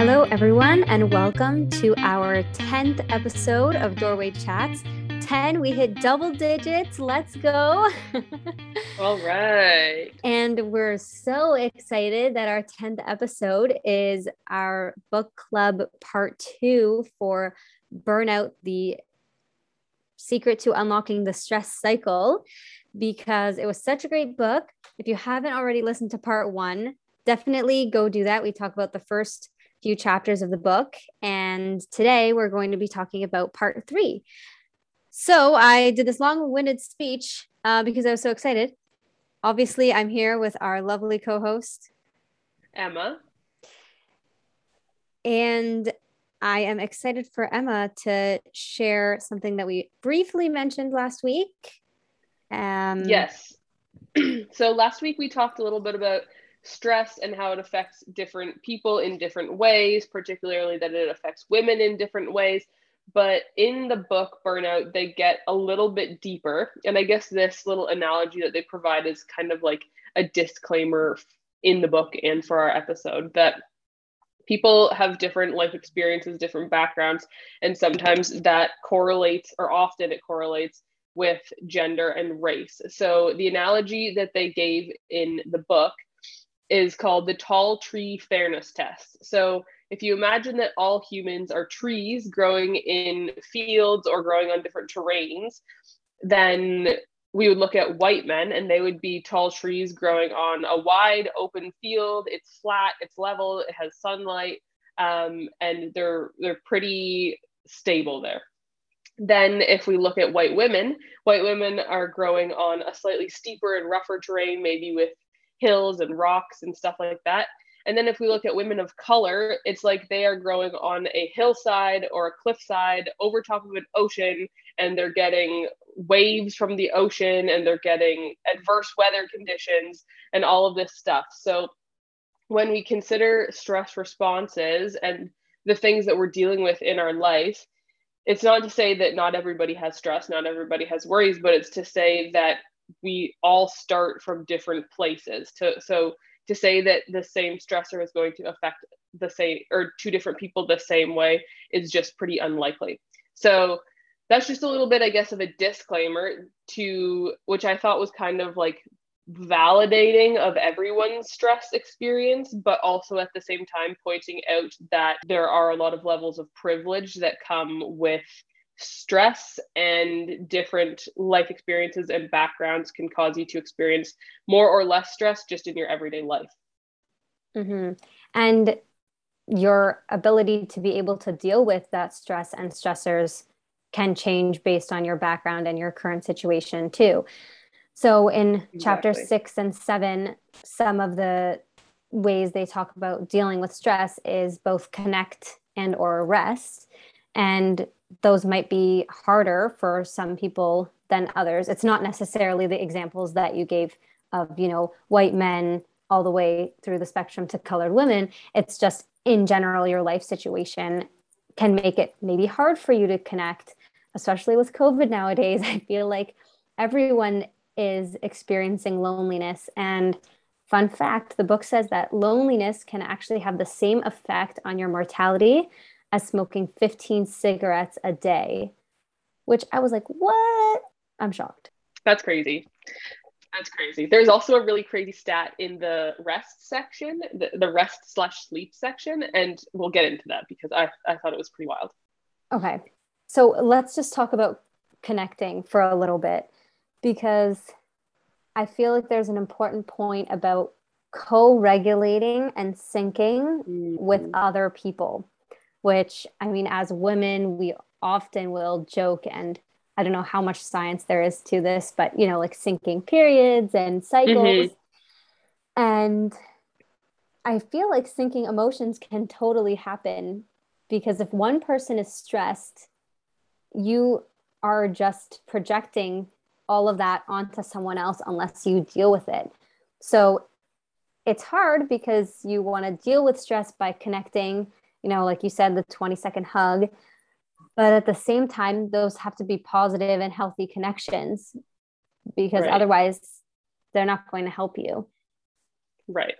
Hello, everyone, and welcome to our 10th episode of Doorway Chats. 10, we hit double digits. Let's go. All right. And we're so excited that our 10th episode is our book club part two for Burnout the Secret to Unlocking the Stress Cycle because it was such a great book. If you haven't already listened to part one, definitely go do that. We talk about the first few chapters of the book. And today we're going to be talking about part three. So I did this long winded speech uh, because I was so excited. Obviously, I'm here with our lovely co host, Emma. And I am excited for Emma to share something that we briefly mentioned last week. Um, yes. so last week we talked a little bit about stress and how it affects different people in different ways, particularly that it affects women in different ways. But in the book Burnout, they get a little bit deeper. And I guess this little analogy that they provide is kind of like a disclaimer in the book and for our episode that people have different life experiences, different backgrounds, and sometimes that correlates, or often it correlates with gender and race. So the analogy that they gave in the book is called the tall tree fairness test. So if you imagine that all humans are trees growing in fields or growing on different terrains, then we would look at white men and they would be tall trees growing on a wide open field. It's flat, it's level, it has sunlight, um, and they're they're pretty stable there. Then, if we look at white women, white women are growing on a slightly steeper and rougher terrain, maybe with hills and rocks and stuff like that. And then if we look at women of color, it's like they are growing on a hillside or a cliffside over top of an ocean, and they're getting waves from the ocean and they're getting adverse weather conditions and all of this stuff. So when we consider stress responses and the things that we're dealing with in our life, it's not to say that not everybody has stress, not everybody has worries, but it's to say that we all start from different places. To so to say that the same stressor is going to affect the same or two different people the same way is just pretty unlikely. So that's just a little bit i guess of a disclaimer to which i thought was kind of like validating of everyone's stress experience, but also at the same time pointing out that there are a lot of levels of privilege that come with stress and different life experiences and backgrounds can cause you to experience more or less stress just in your everyday life. Mm-hmm. And your ability to be able to deal with that stress and stressors can change based on your background and your current situation too. So in exactly. chapter six and seven, some of the ways they talk about dealing with stress is both connect and or rest. And those might be harder for some people than others. It's not necessarily the examples that you gave of, you know, white men all the way through the spectrum to colored women. It's just in general, your life situation can make it maybe hard for you to connect, especially with COVID nowadays. I feel like everyone is experiencing loneliness. And fun fact the book says that loneliness can actually have the same effect on your mortality as smoking 15 cigarettes a day, which I was like, what? I'm shocked. That's crazy. That's crazy. There's also a really crazy stat in the rest section, the, the rest slash sleep section, and we'll get into that because I, I thought it was pretty wild. Okay. So let's just talk about connecting for a little bit because I feel like there's an important point about co regulating and syncing mm-hmm. with other people which I mean, as women, we often will joke and I don't know how much science there is to this, but you know, like syncing periods and cycles. Mm-hmm. And I feel like syncing emotions can totally happen because if one person is stressed, you are just projecting all of that onto someone else unless you deal with it. So it's hard because you want to deal with stress by connecting you know, like you said, the 20 second hug. But at the same time, those have to be positive and healthy connections because right. otherwise they're not going to help you. Right.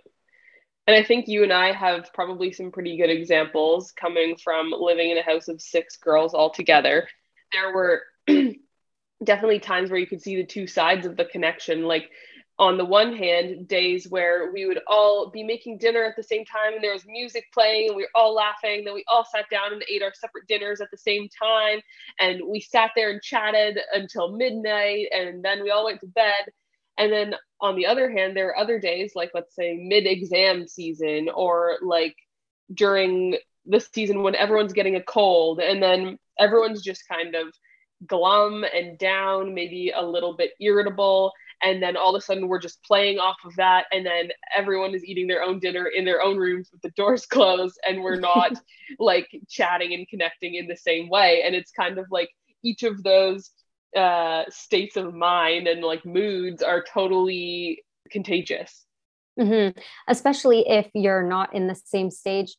And I think you and I have probably some pretty good examples coming from living in a house of six girls all together. There were definitely times where you could see the two sides of the connection. Like on the one hand, days where we would all be making dinner at the same time and there was music playing and we were all laughing. Then we all sat down and ate our separate dinners at the same time. And we sat there and chatted until midnight and then we all went to bed. And then on the other hand, there are other days, like let's say mid exam season or like during the season when everyone's getting a cold and then everyone's just kind of glum and down, maybe a little bit irritable. And then all of a sudden we're just playing off of that. And then everyone is eating their own dinner in their own rooms with the doors closed and we're not like chatting and connecting in the same way. And it's kind of like each of those uh, states of mind and like moods are totally contagious. Mm-hmm. Especially if you're not in the same stage.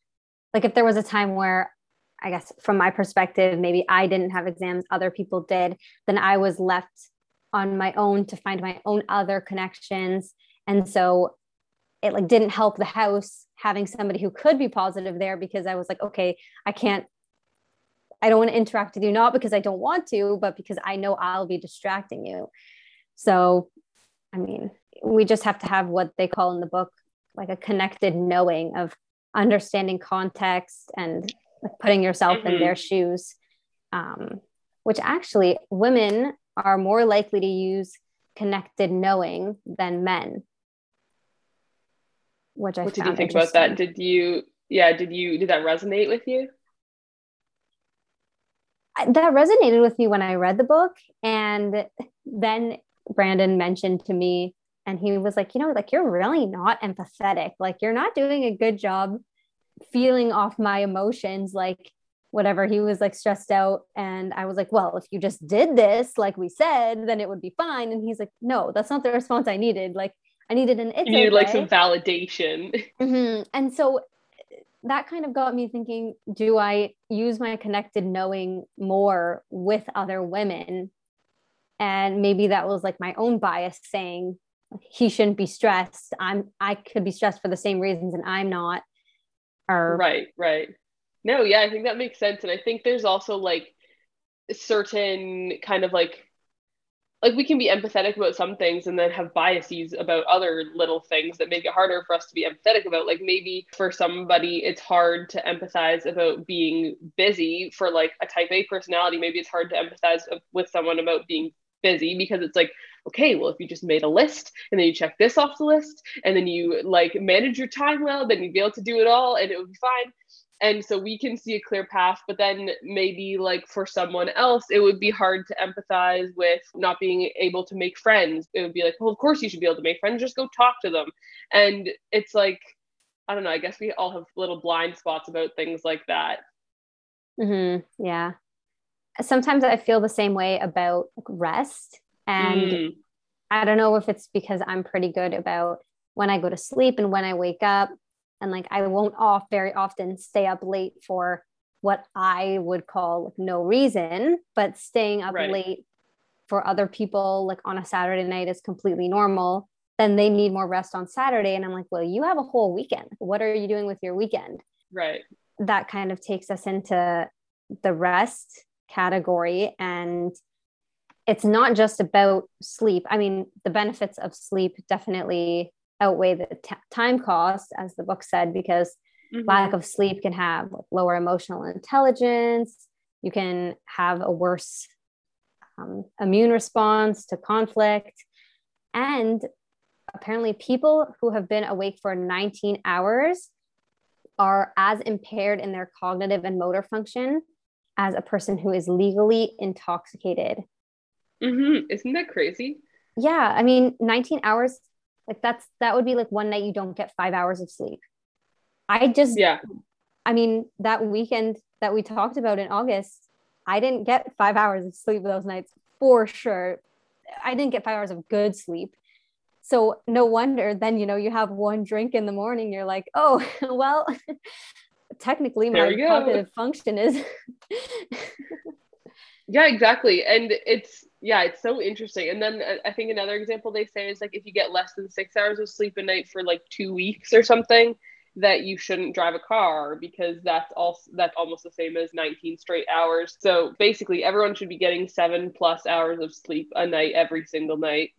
Like if there was a time where I guess from my perspective, maybe I didn't have exams, other people did, then I was left on my own to find my own other connections. And so it like didn't help the house having somebody who could be positive there because I was like, okay, I can't, I don't want to interact with you, not because I don't want to, but because I know I'll be distracting you. So, I mean, we just have to have what they call in the book like a connected knowing of understanding context and putting yourself mm-hmm. in their shoes um, which actually women are more likely to use connected knowing than men which i what did you think about that? did you yeah did you did that resonate with you? That resonated with me when i read the book and then brandon mentioned to me and he was like you know like you're really not empathetic. Like you're not doing a good job feeling off my emotions. Like whatever he was like stressed out and i was like well if you just did this like we said then it would be fine. And he's like no that's not the response i needed. Like i needed an it's you needed okay. like some validation. Mm-hmm. and so that kind of got me thinking do i use my connected knowing more with other women? And maybe that was like my own bias saying he shouldn't be stressed. I'm i could be stressed for the same reasons and i'm not or right right no yeah i think that makes sense and i think there's also like certain kind of like like we can be empathetic about some things and then have biases about other little things that make it harder for us to be empathetic about like maybe for somebody it's hard to empathize about being busy for like a type a personality maybe it's hard to empathize with someone about being busy because it's like okay well if you just made a list and then you check this off the list and then you like manage your time well then you'd be able to do it all and it would be fine and so we can see a clear path but then maybe like for someone else it would be hard to empathize with not being able to make friends it would be like well of course you should be able to make friends just go talk to them and it's like i don't know i guess we all have little blind spots about things like that mm-hmm. yeah sometimes I feel the same way about rest. And mm. I don't know if it's because I'm pretty good about when I go to sleep and when I wake up. And like I won't off very often stay up late for what I would call like no reason, but staying up right. late for other people like on a Saturday night is completely normal. Then they need more rest on Saturday. And I'm like, well, you have a whole weekend. What are you doing with your weekend? Right. That kind of takes us into the rest category and it's not just about sleep i mean the benefits of sleep definitely outweigh the t- time cost as the book said because mm-hmm. lack of sleep can have lower emotional intelligence you can have a worse um, immune response to conflict and apparently people who have been awake for 19 hours are as impaired in their cognitive and motor function as a person who is legally intoxicated. Mm-hmm. Isn't that crazy? Yeah. I mean, 19 hours, like that's, that would be like one night you don't get five hours of sleep. I just, yeah. I mean, that weekend that we talked about in August, I didn't get five hours of sleep those nights for sure. I didn't get five hours of good sleep. So no wonder then, you know, you have one drink in the morning, you're like, oh, well, technically my cognitive function is yeah exactly and it's yeah it's so interesting and then uh, i think another example they say is like if you get less than six hours of sleep a night for like two weeks or something that you shouldn't drive a car because that's also that's almost the same as 19 straight hours. So basically everyone should be getting 7 plus hours of sleep a night every single night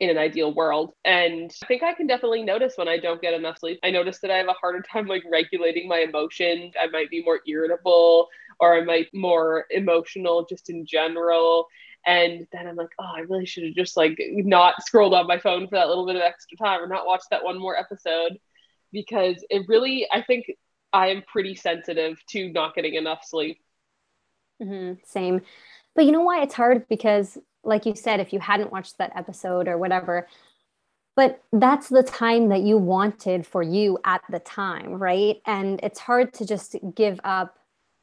in an ideal world. And I think I can definitely notice when I don't get enough sleep. I notice that I have a harder time like regulating my emotions. I might be more irritable or I might more emotional just in general. And then I'm like, oh, I really should have just like not scrolled on my phone for that little bit of extra time or not watched that one more episode because it really, I think I am pretty sensitive to not getting enough sleep. Mm-hmm, same. But you know why it's hard? Because, like you said, if you hadn't watched that episode or whatever, but that's the time that you wanted for you at the time, right? And it's hard to just give up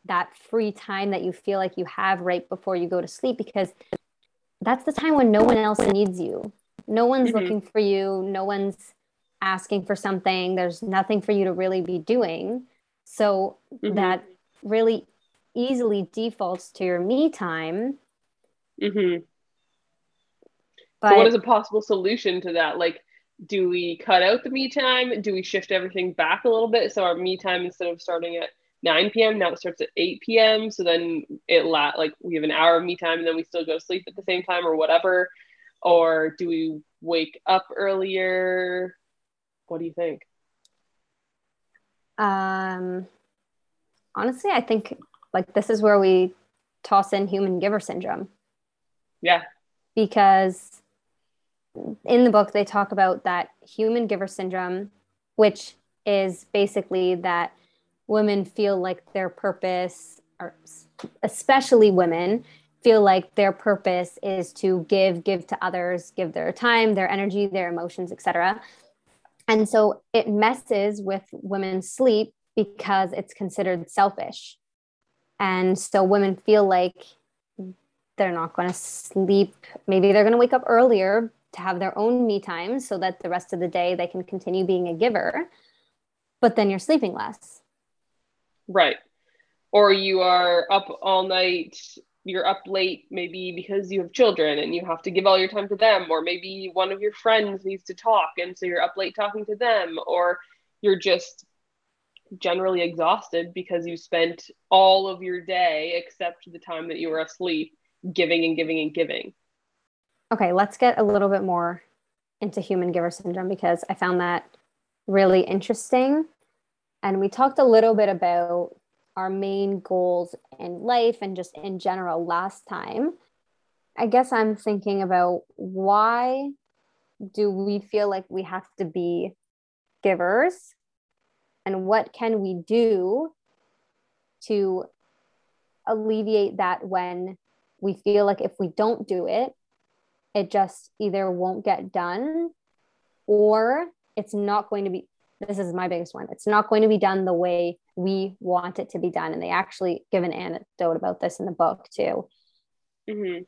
that free time that you feel like you have right before you go to sleep because that's the time when no one else needs you. No one's mm-hmm. looking for you. No one's asking for something. There's nothing for you to really be doing. So mm-hmm. that really easily defaults to your me time. Mm-hmm. But so what is a possible solution to that? Like, do we cut out the me time? Do we shift everything back a little bit so our me time instead of starting at 9 p.m. Now it starts at 8 p.m. So then it la- like we have an hour of me time and then we still go to sleep at the same time or whatever. Or do we wake up earlier? What do you think? Um, honestly, I think like this is where we toss in human giver syndrome. Yeah. Because in the book, they talk about that human giver syndrome, which is basically that women feel like their purpose, or especially women, feel like their purpose is to give, give to others, give their time, their energy, their emotions, etc. And so it messes with women's sleep because it's considered selfish. And so women feel like they're not going to sleep. Maybe they're going to wake up earlier to have their own me time so that the rest of the day they can continue being a giver. But then you're sleeping less. Right. Or you are up all night, you're up late maybe because you have children and you have to give all your time to them, or maybe one of your friends needs to talk and so you're up late talking to them, or you're just generally exhausted because you spent all of your day except the time that you were asleep giving and giving and giving. Okay, let's get a little bit more into human giver syndrome because I found that really interesting. And we talked a little bit about our main goals in life and just in general last time. I guess I'm thinking about why do we feel like we have to be givers and what can we do to alleviate that when we feel like if we don't do it it just either won't get done or it's not going to be this is my biggest one. It's not going to be done the way we want it to be done. And they actually give an anecdote about this in the book too. Mm-hmm.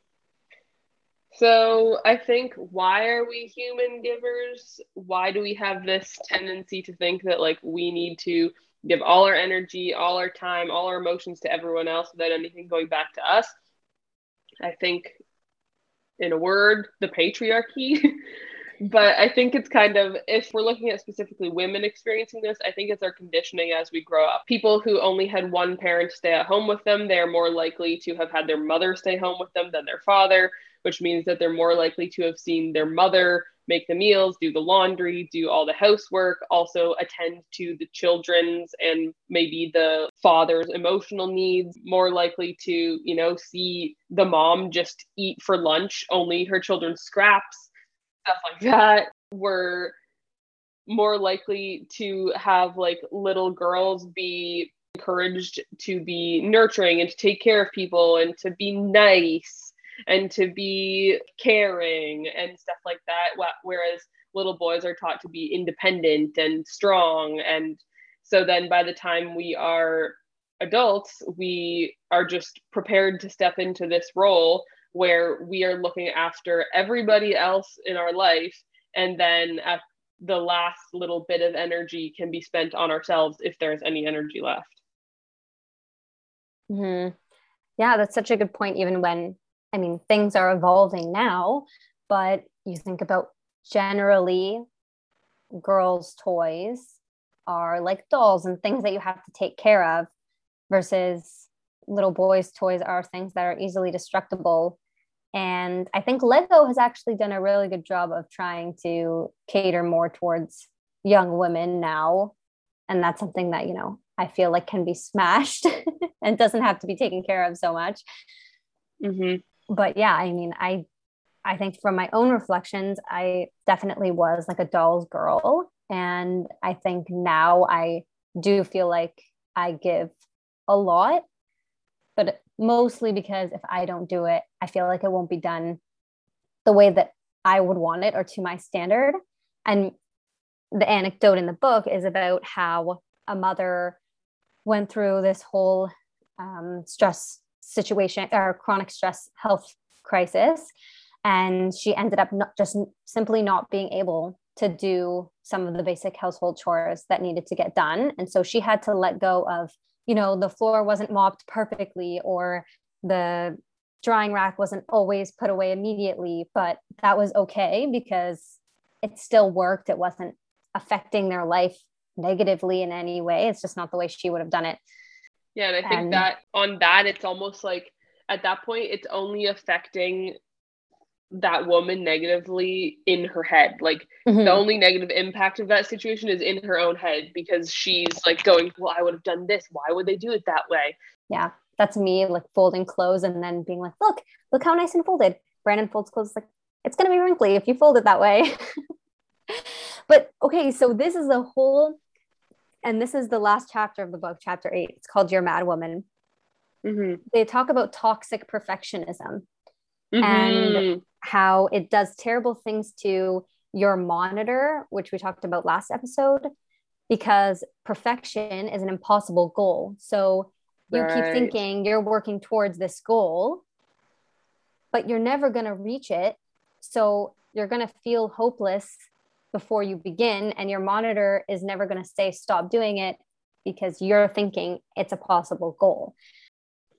So I think why are we human givers? Why do we have this tendency to think that like we need to give all our energy, all our time, all our emotions to everyone else without anything going back to us? I think in a word, the patriarchy. but I think it's kind of, if we're looking at specifically women experiencing this, I think it's our conditioning as we grow up. People who only had one parent stay at home with them, they're more likely to have had their mother stay home with them than their father, which means that they're more likely to have seen their mother make the meals, do the laundry, do all the housework, also attend to the children's and maybe the father's emotional needs, more likely to, you know, see the mom just eat for lunch only her children's scraps stuff like that were more likely to have like little girls be encouraged to be nurturing and to take care of people and to be nice and to be caring and stuff like that whereas little boys are taught to be independent and strong. And so then by the time we are adults we are just prepared to step into this role where we are looking after everybody else in our life and then at the last little bit of energy can be spent on ourselves if there's any energy left. Hmm yeah that's such a good point even when i mean things are evolving now but you think about generally girls toys are like dolls and things that you have to take care of versus little boys toys are things that are easily destructible and i think lego has actually done a really good job of trying to cater more towards young women now. And that's something that you know i feel like can be smashed and doesn't have to be taken care of so much. Mm-hmm. but yeah i mean i i think from my own reflections i definitely was like a doll's girl. And i think now i do feel like i give a lot but mostly because if i don't do it i feel like it won't be done the way that i would want it or to my standard. And the anecdote in the book is about how a mother went through this whole um, stress situation or chronic stress health crisis. And she ended up not just simply not being able to do some of the basic household chores that needed to get done. And so she had to let go of you know the floor wasn't mopped perfectly or the drying rack wasn't always put away immediately but that was okay because it still worked it wasn't affecting their life negatively in any way. It's just not the way she would have done it. Yeah, and I think and, that on that, it's almost like at that point, it's only affecting that woman negatively in her head. Like mm-hmm. the only negative impact of that situation is in her own head because she's like going, Well, I would have done this. Why would they do it that way? Yeah. That's me like folding clothes and then being like, look, look how nice and folded. Brandon folds clothes like it's gonna be wrinkly if you fold it that way. but okay, so this is a whole, and this is the last chapter of the book, chapter eight. It's called Your Mad Woman. Mm-hmm. They talk about toxic perfectionism mm-hmm. and how it does terrible things to your monitor, which we talked about last episode, because perfection is an impossible goal. So you right. keep thinking you're working towards this goal, but you're never going to reach it. So you're going to feel hopeless before you begin and your monitor is never going to say stop doing it because you're thinking it's a possible goal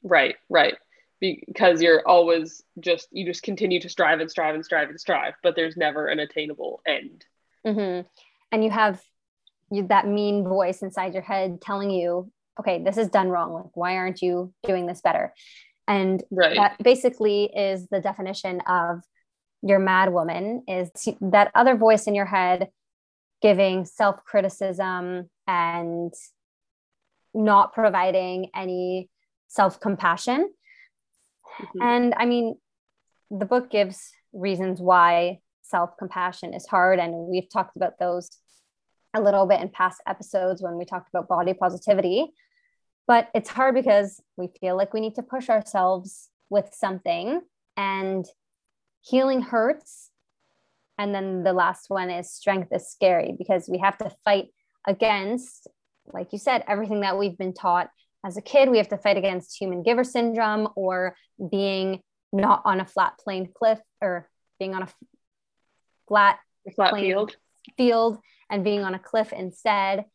right right because you're always just you just continue to strive and strive and strive and strive but there's never an attainable end mm-hmm. and you have you, that mean voice inside your head telling you okay this is done wrong like why aren't you doing this better and right. that basically is the definition of your mad woman is that other voice in your head giving self criticism and not providing any self compassion. Mm-hmm. And I mean, the book gives reasons why self compassion is hard. And we've talked about those a little bit in past episodes when we talked about body positivity. But it's hard because we feel like we need to push ourselves with something. And healing hurts. And then the last one is strength is scary because we have to fight against, like you said, everything that we've been taught as a kid. We have to fight against human giver syndrome or being not on a flat plane cliff or being on a flat, flat field. field and being on a cliff instead.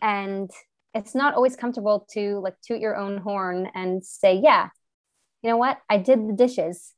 And it's not always comfortable to like toot your own horn and say, yeah, you know what? I did the dishes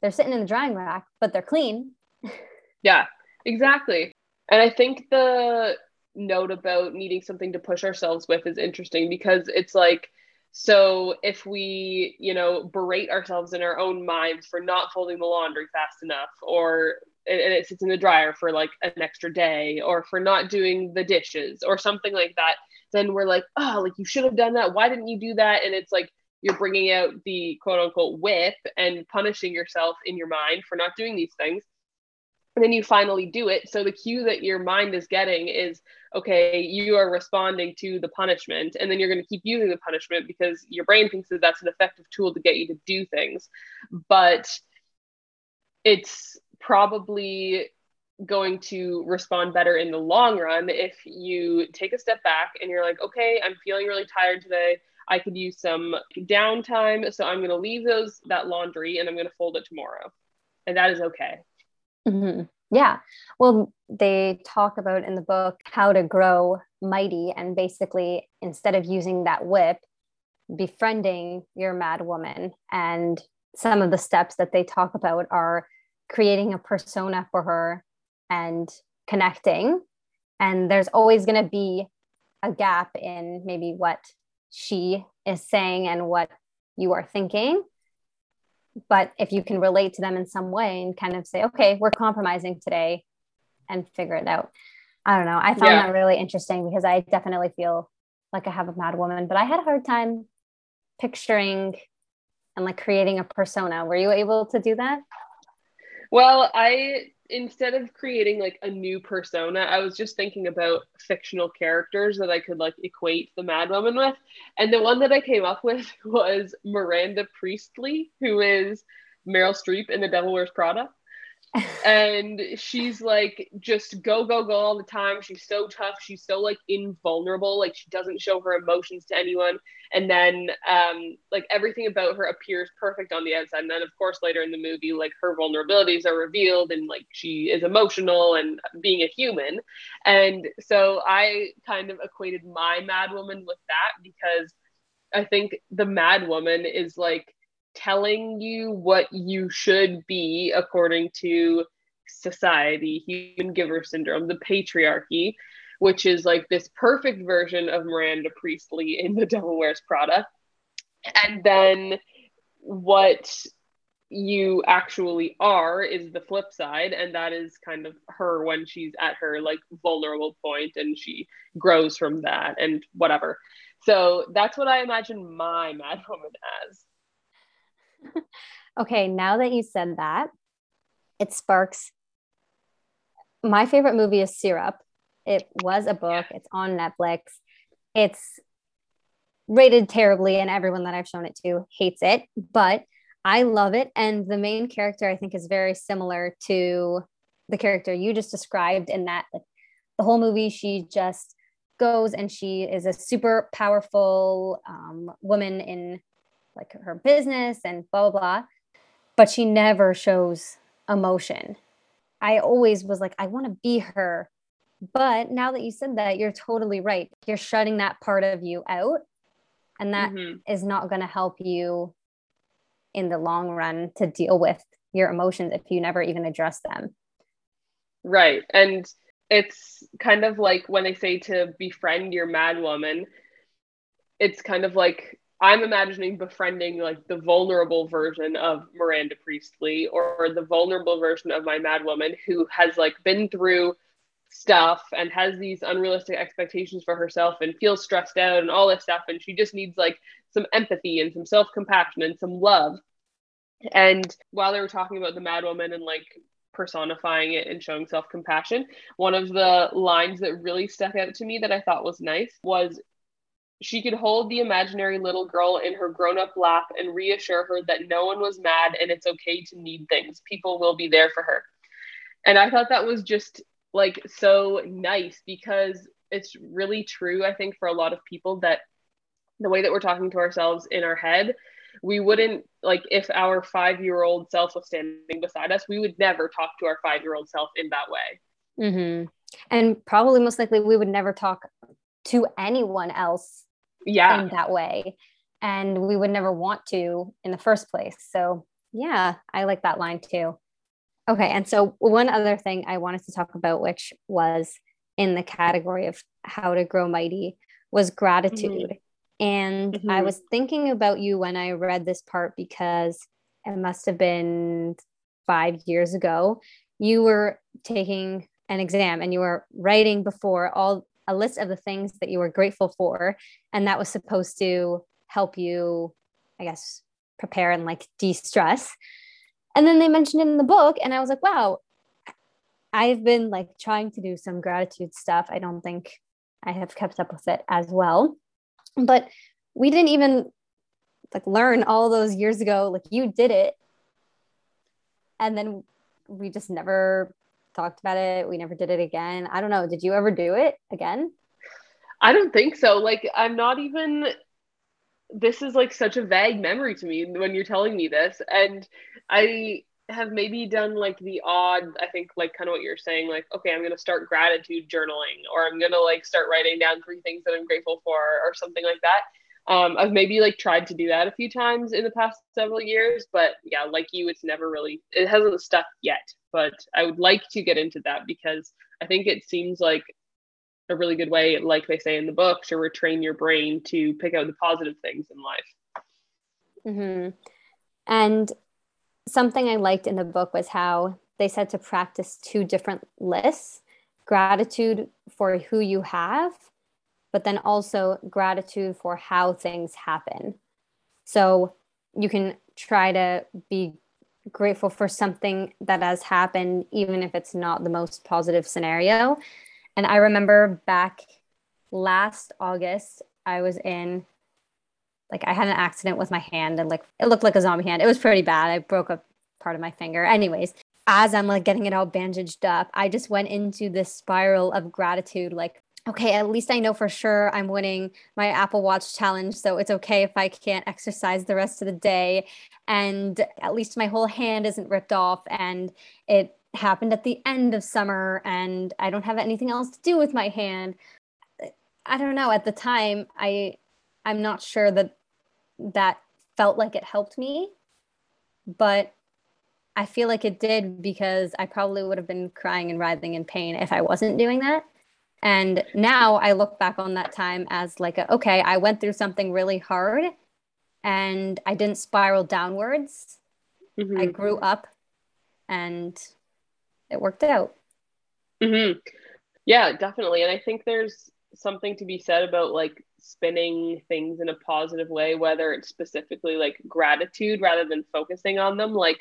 they're sitting in the drying rack, but they're clean. yeah, exactly. And I think the note about needing something to push ourselves with is interesting because it's like, so if we, you know, berate ourselves in our own minds for not folding the laundry fast enough, or and it sits in the dryer for like an extra day, or for not doing the dishes, or something like that, then we're like, oh, like you should have done that. Why didn't you do that? And it's like you're bringing out the quote unquote whip and punishing yourself in your mind for not doing these things. And then you finally do it. So the cue that your mind is getting is okay, you are responding to the punishment. And then you're going to keep using the punishment because your brain thinks that that's an effective tool to get you to do things. But it's probably going to respond better in the long run if you take a step back and you're like, okay, I'm feeling really tired today. I could use some downtime. So I'm going to leave those, that laundry, and I'm going to fold it tomorrow. And that is okay. Mm-hmm. Yeah. Well, they talk about in the book how to grow mighty. And basically, instead of using that whip, befriending your mad woman. And some of the steps that they talk about are creating a persona for her and connecting. And there's always going to be a gap in maybe what she is saying and what you are thinking but if you can relate to them in some way and kind of say okay we're compromising today and figure it out. I don't know. I found yeah. that really interesting because i definitely feel like i have a mad woman but i had a hard time picturing and like creating a persona. Were you able to do that? Well i instead of creating like a new persona, I was just thinking about fictional characters that I could like equate the Mad Woman with. And the one that I came up with was Miranda Priestly, who is Meryl Streep in The Devil Wears Prada and she's like just go go go all the time. She's so tough. She's so like invulnerable. Like she doesn't show her emotions to anyone. And then um like everything about her appears perfect on the outside. And then of course later in the movie like her vulnerabilities are revealed and like she is emotional and being a human. And so i kind of equated my mad woman with that because i think the mad woman is like telling you what you should be according to society, human giver syndrome, the patriarchy, which is like this perfect version of Miranda Priestly in The Devil Wears Prada. And then what you actually are is the flip side and that is kind of her when she's at her like vulnerable point and she grows from that and whatever so that's what i imagine my mad woman as okay, now that you said that, it sparks my favorite movie is Syrup. It was a book, it's on Netflix. It's rated terribly, and everyone that I've shown it to hates it, but I love it. And the main character, I think, is very similar to the character you just described in that like, the whole movie, she just goes and she is a super powerful um, woman in like her business and blah blah blah. But she never shows emotion. I always was like i want to be her. But now that you said that you're totally right. You're shutting that part of you out. And that mm-hmm. is not going to help you in the long run to deal with your emotions if you never even address them. Right. And it's kind of like when they say to befriend your mad woman it's kind of like I'm imagining befriending like the vulnerable version of Miranda Priestly or the vulnerable version of my mad woman who has like been through stuff and has these unrealistic expectations for herself and feels stressed out and all this stuff and she just needs like some empathy and some self-compassion and some love. And while they were talking about the mad woman and like personifying it and showing self-compassion one of the lines that really stuck out to me that i thought was nice was she could hold the imaginary little girl in her grown up lap and reassure her that no one was mad and it's okay to need things. People will be there for her. And I thought that was just like so nice because it's really true, I think, for a lot of people that the way that we're talking to ourselves in our head, we wouldn't like if our five year old self was standing beside us, we would never talk to our five year old self in that way. Mm-hmm. And probably most likely we would never talk to anyone else yeah. in that way. And we would never want to in the first place. So yeah i like that line too. Okay and so one other thing i wanted to talk about which was in the category of how to grow mighty was gratitude. Mm-hmm. and mm-hmm. i was thinking about you when i read this part because it must have been five years ago. You were taking an exam and you were writing before all a list of the things that you were grateful for and that was supposed to help you i guess prepare and like de-stress. And then they mentioned it in the book and i was like wow i've been like trying to do some gratitude stuff. I don't think i have kept up with it as well. But we didn't even like learn all those years ago like you did it. And then we just never talked about it. We never did it again. I don't know. Did you ever do it again? I don't think so. Like, I'm not even. This is like such a vague memory to me when you're telling me this. And I have maybe done like the odd, I think, like kind of what you're saying, like, okay, I'm going to start gratitude journaling or I'm going to like start writing down three things that I'm grateful for or something like that. Um, I've maybe like tried to do that a few times in the past several years, but yeah, like you, it's never really, it hasn't stuck yet. But I would like to get into that because I think it seems like a really good way, like they say in the book, to retrain your brain to pick out the positive things in life. Mm-hmm. And something I liked in the book was how they said to practice two different lists gratitude for who you have, but then also gratitude for how things happen. So you can try to be grateful for something that has happened, even if it's not the most positive scenario. And I remember back last August, I was in like I had an accident with my hand and like it looked like a zombie hand. It was pretty bad. I broke a part of my finger. Anyways, as I'm like getting it all bandaged up, I just went into this spiral of gratitude like okay, at least I know for sure I'm winning my Apple Watch challenge. So it's okay if I can't exercise the rest of the day. And at least my whole hand isn't ripped off. And it happened at the end of summer and I don't have anything else to do with my hand. I don't know. At the time, I I'm not sure that that felt like it helped me, but I feel like it did because I probably would have been crying and writhing in pain if I wasn't doing that. And now I look back on that time as like, a, okay, I went through something really hard and I didn't spiral downwards. Mm-hmm. I grew up and it worked out. Mm-hmm. Yeah, definitely. And I think there's something to be said about like spinning things in a positive way, whether it's specifically like gratitude rather than focusing on them. Like,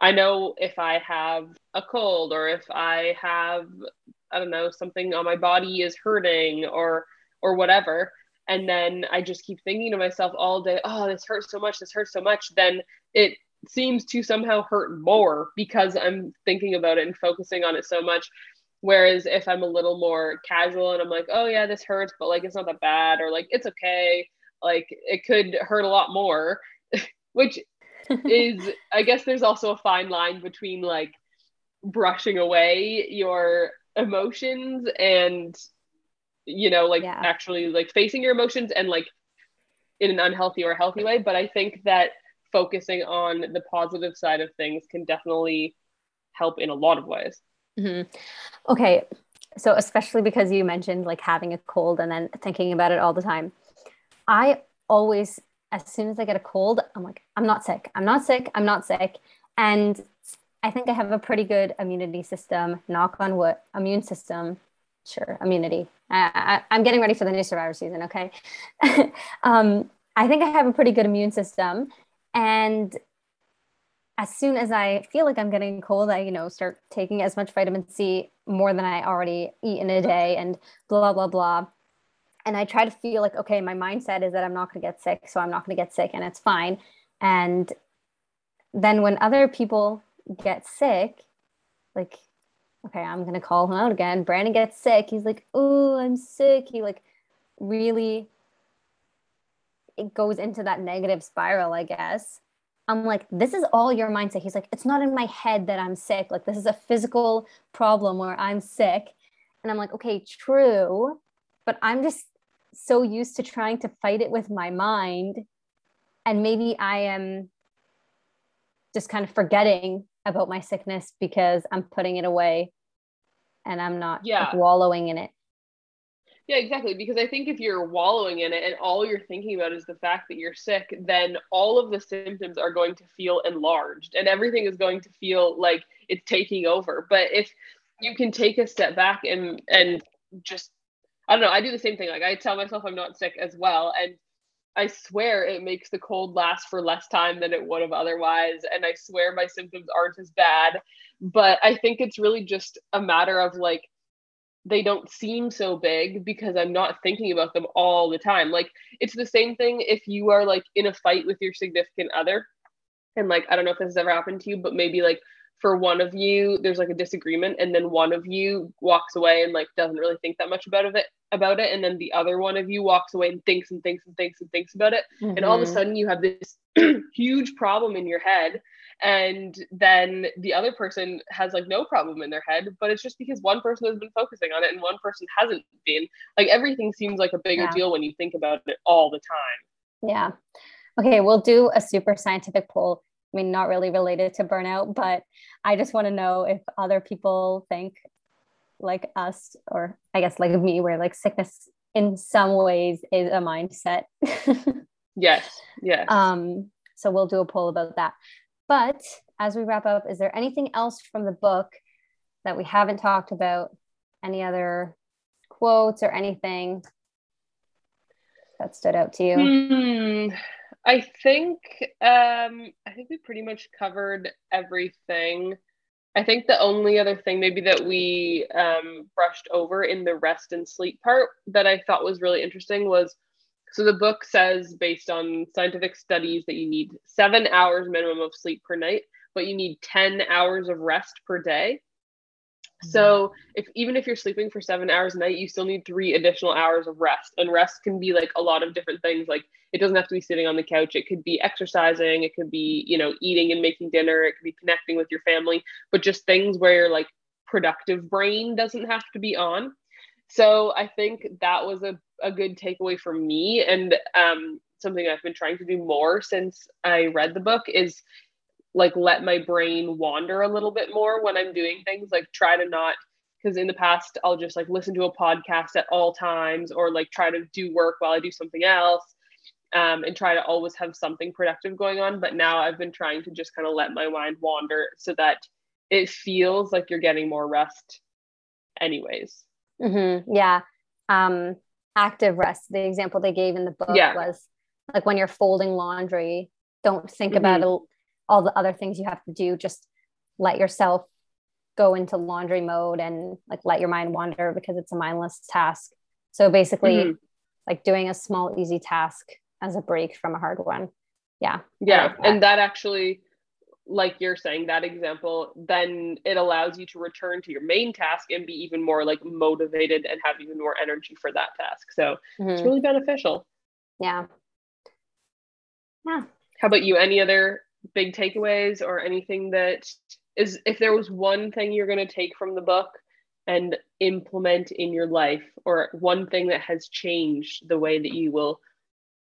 I know if I have a cold or if I have I don't know, something on my body is hurting or or whatever. And then I just keep thinking to myself all day, oh, this hurts so much, this hurts so much. Then it seems to somehow hurt more because I'm thinking about it and focusing on it so much. Whereas if I'm a little more casual and I'm like, oh yeah, this hurts, but like it's not that bad, or like it's okay, like it could hurt a lot more, which is, I guess there's also a fine line between like brushing away your emotions and you know like yeah. actually like facing your emotions and like in an unhealthy or healthy way but i think that focusing on the positive side of things can definitely help in a lot of ways mm-hmm. okay so especially because you mentioned like having a cold and then thinking about it all the time i always as soon as i get a cold i'm like i'm not sick i'm not sick i'm not sick and I think I have a pretty good immunity system. Knock on wood, immune system. Sure, immunity. I, am getting ready for the new Survivor season. Okay, um, I think I have a pretty good immune system, and as soon as I feel like I'm getting cold, I you know start taking as much vitamin C more than I already eat in a day, and blah blah blah. And I try to feel like okay, my mindset is that I'm not going to get sick, so I'm not going to get sick, and it's fine. And then when other people get sick, like, okay, I'm gonna call him out again. Brandon gets sick. He's like, oh, I'm sick. He like really it goes into that negative spiral, I guess. I'm like, this is all your mindset. He's like, it's not in my head that I'm sick. Like, this is a physical problem where I'm sick. And I'm like, okay, true. But I'm just so used to trying to fight it with my mind. And maybe I am just kind of forgetting about my sickness because I'm putting it away and I'm not yeah. like, wallowing in it. Yeah, exactly. Because I think if you're wallowing in it and all you're thinking about is the fact that you're sick, then all of the symptoms are going to feel enlarged and everything is going to feel like it's taking over. But if you can take a step back and and just I don't know, I do the same thing. Like I tell myself I'm not sick as well. And I swear it makes the cold last for less time than it would have otherwise. And I swear my symptoms aren't as bad. But I think it's really just a matter of like, they don't seem so big because I'm not thinking about them all the time. Like, it's the same thing if you are like in a fight with your significant other. And like, I don't know if this has ever happened to you, but maybe like for one of you there's like a disagreement and then one of you walks away and like doesn't really think that much about it about it and then the other one of you walks away and thinks and thinks and thinks and thinks about it mm-hmm. and all of a mm-hmm. sudden you have this huge problem in your head and then the other person has like no problem in their head but it's just because one person has been focusing on it and one person hasn't been like everything seems like a bigger yeah. deal when you think about it all the time yeah okay we'll do a super scientific poll I mean, not really related to burnout, but I just want to know if other people think like us, or I guess like me, where like sickness in some ways is a mindset. yes. Yes. Um, so we'll do a poll about that. But as we wrap up, is there anything else from the book that we haven't talked about? Any other quotes or anything that stood out to you? Hmm. I think um, I think we pretty much covered everything. I think the only other thing maybe that we um, brushed over in the rest and sleep part that I thought was really interesting was so the book says based on scientific studies that you need seven hours minimum of sleep per night, but you need 10 hours of rest per day. So if even if you're sleeping for seven hours a night, you still need three additional hours of rest. And rest can be like a lot of different things. Like it doesn't have to be sitting on the couch. It could be exercising. It could be, you know, eating and making dinner. It could be connecting with your family, but just things where your like productive brain doesn't have to be on. So I think that was a, a good takeaway for me. And um, something I've been trying to do more since I read the book is like let my brain wander a little bit more when I'm doing things, like try to not because in the past I'll just like listen to a podcast at all times or like try to do work while I do something else um, and try to always have something productive going on. But now I've been trying to just kind of let my mind wander so that it feels like you're getting more rest, anyways. Mm-hmm. Yeah. Um, active rest. The example they gave in the book yeah. was like when you're folding laundry, don't think mm-hmm. about all the other things you have to do. Just let yourself go into laundry mode and like let your mind wander because it's a mindless task. So basically mm-hmm. like doing a small easy task as a break from a hard one. Yeah yeah like that. and that actually like you're saying that example then it allows you to return to your main task and be even more like motivated and have even more energy for that task. So mm-hmm. it's really beneficial. Yeah. Yeah. How about you? Any other big takeaways or anything that is if there was one thing you're going to take from the book and implement in your life or one thing that has changed the way that you will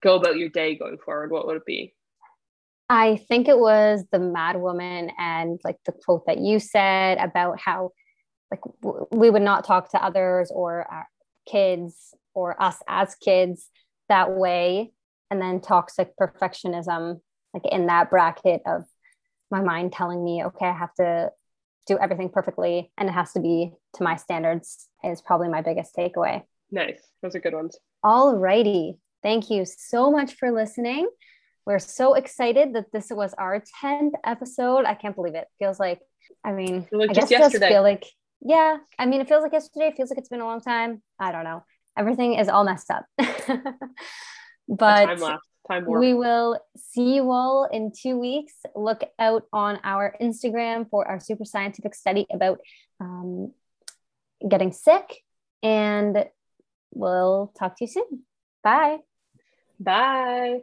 go about your day going forward what would it be? I think it was the mad woman and like the quote that you said about how like w- we would not talk to others or our kids or us as kids that way and then toxic perfectionism like in that bracket of my mind telling me, okay, I have to do everything perfectly and it has to be to my standards is probably my biggest takeaway. Nice. Those are good ones. All righty. Thank you so much for listening. We're so excited that this was our 10th episode. I can't believe it. Feels like, I mean, like I guess yesterday. feel like, yeah. I mean, it feels like yesterday. It feels like it's been a long time. I don't know. Everything is all messed up. but time warp. We will see you all in two weeks. Look out on our Instagram for our super scientific study about um, getting sick. And we'll talk to you soon. Bye. Bye.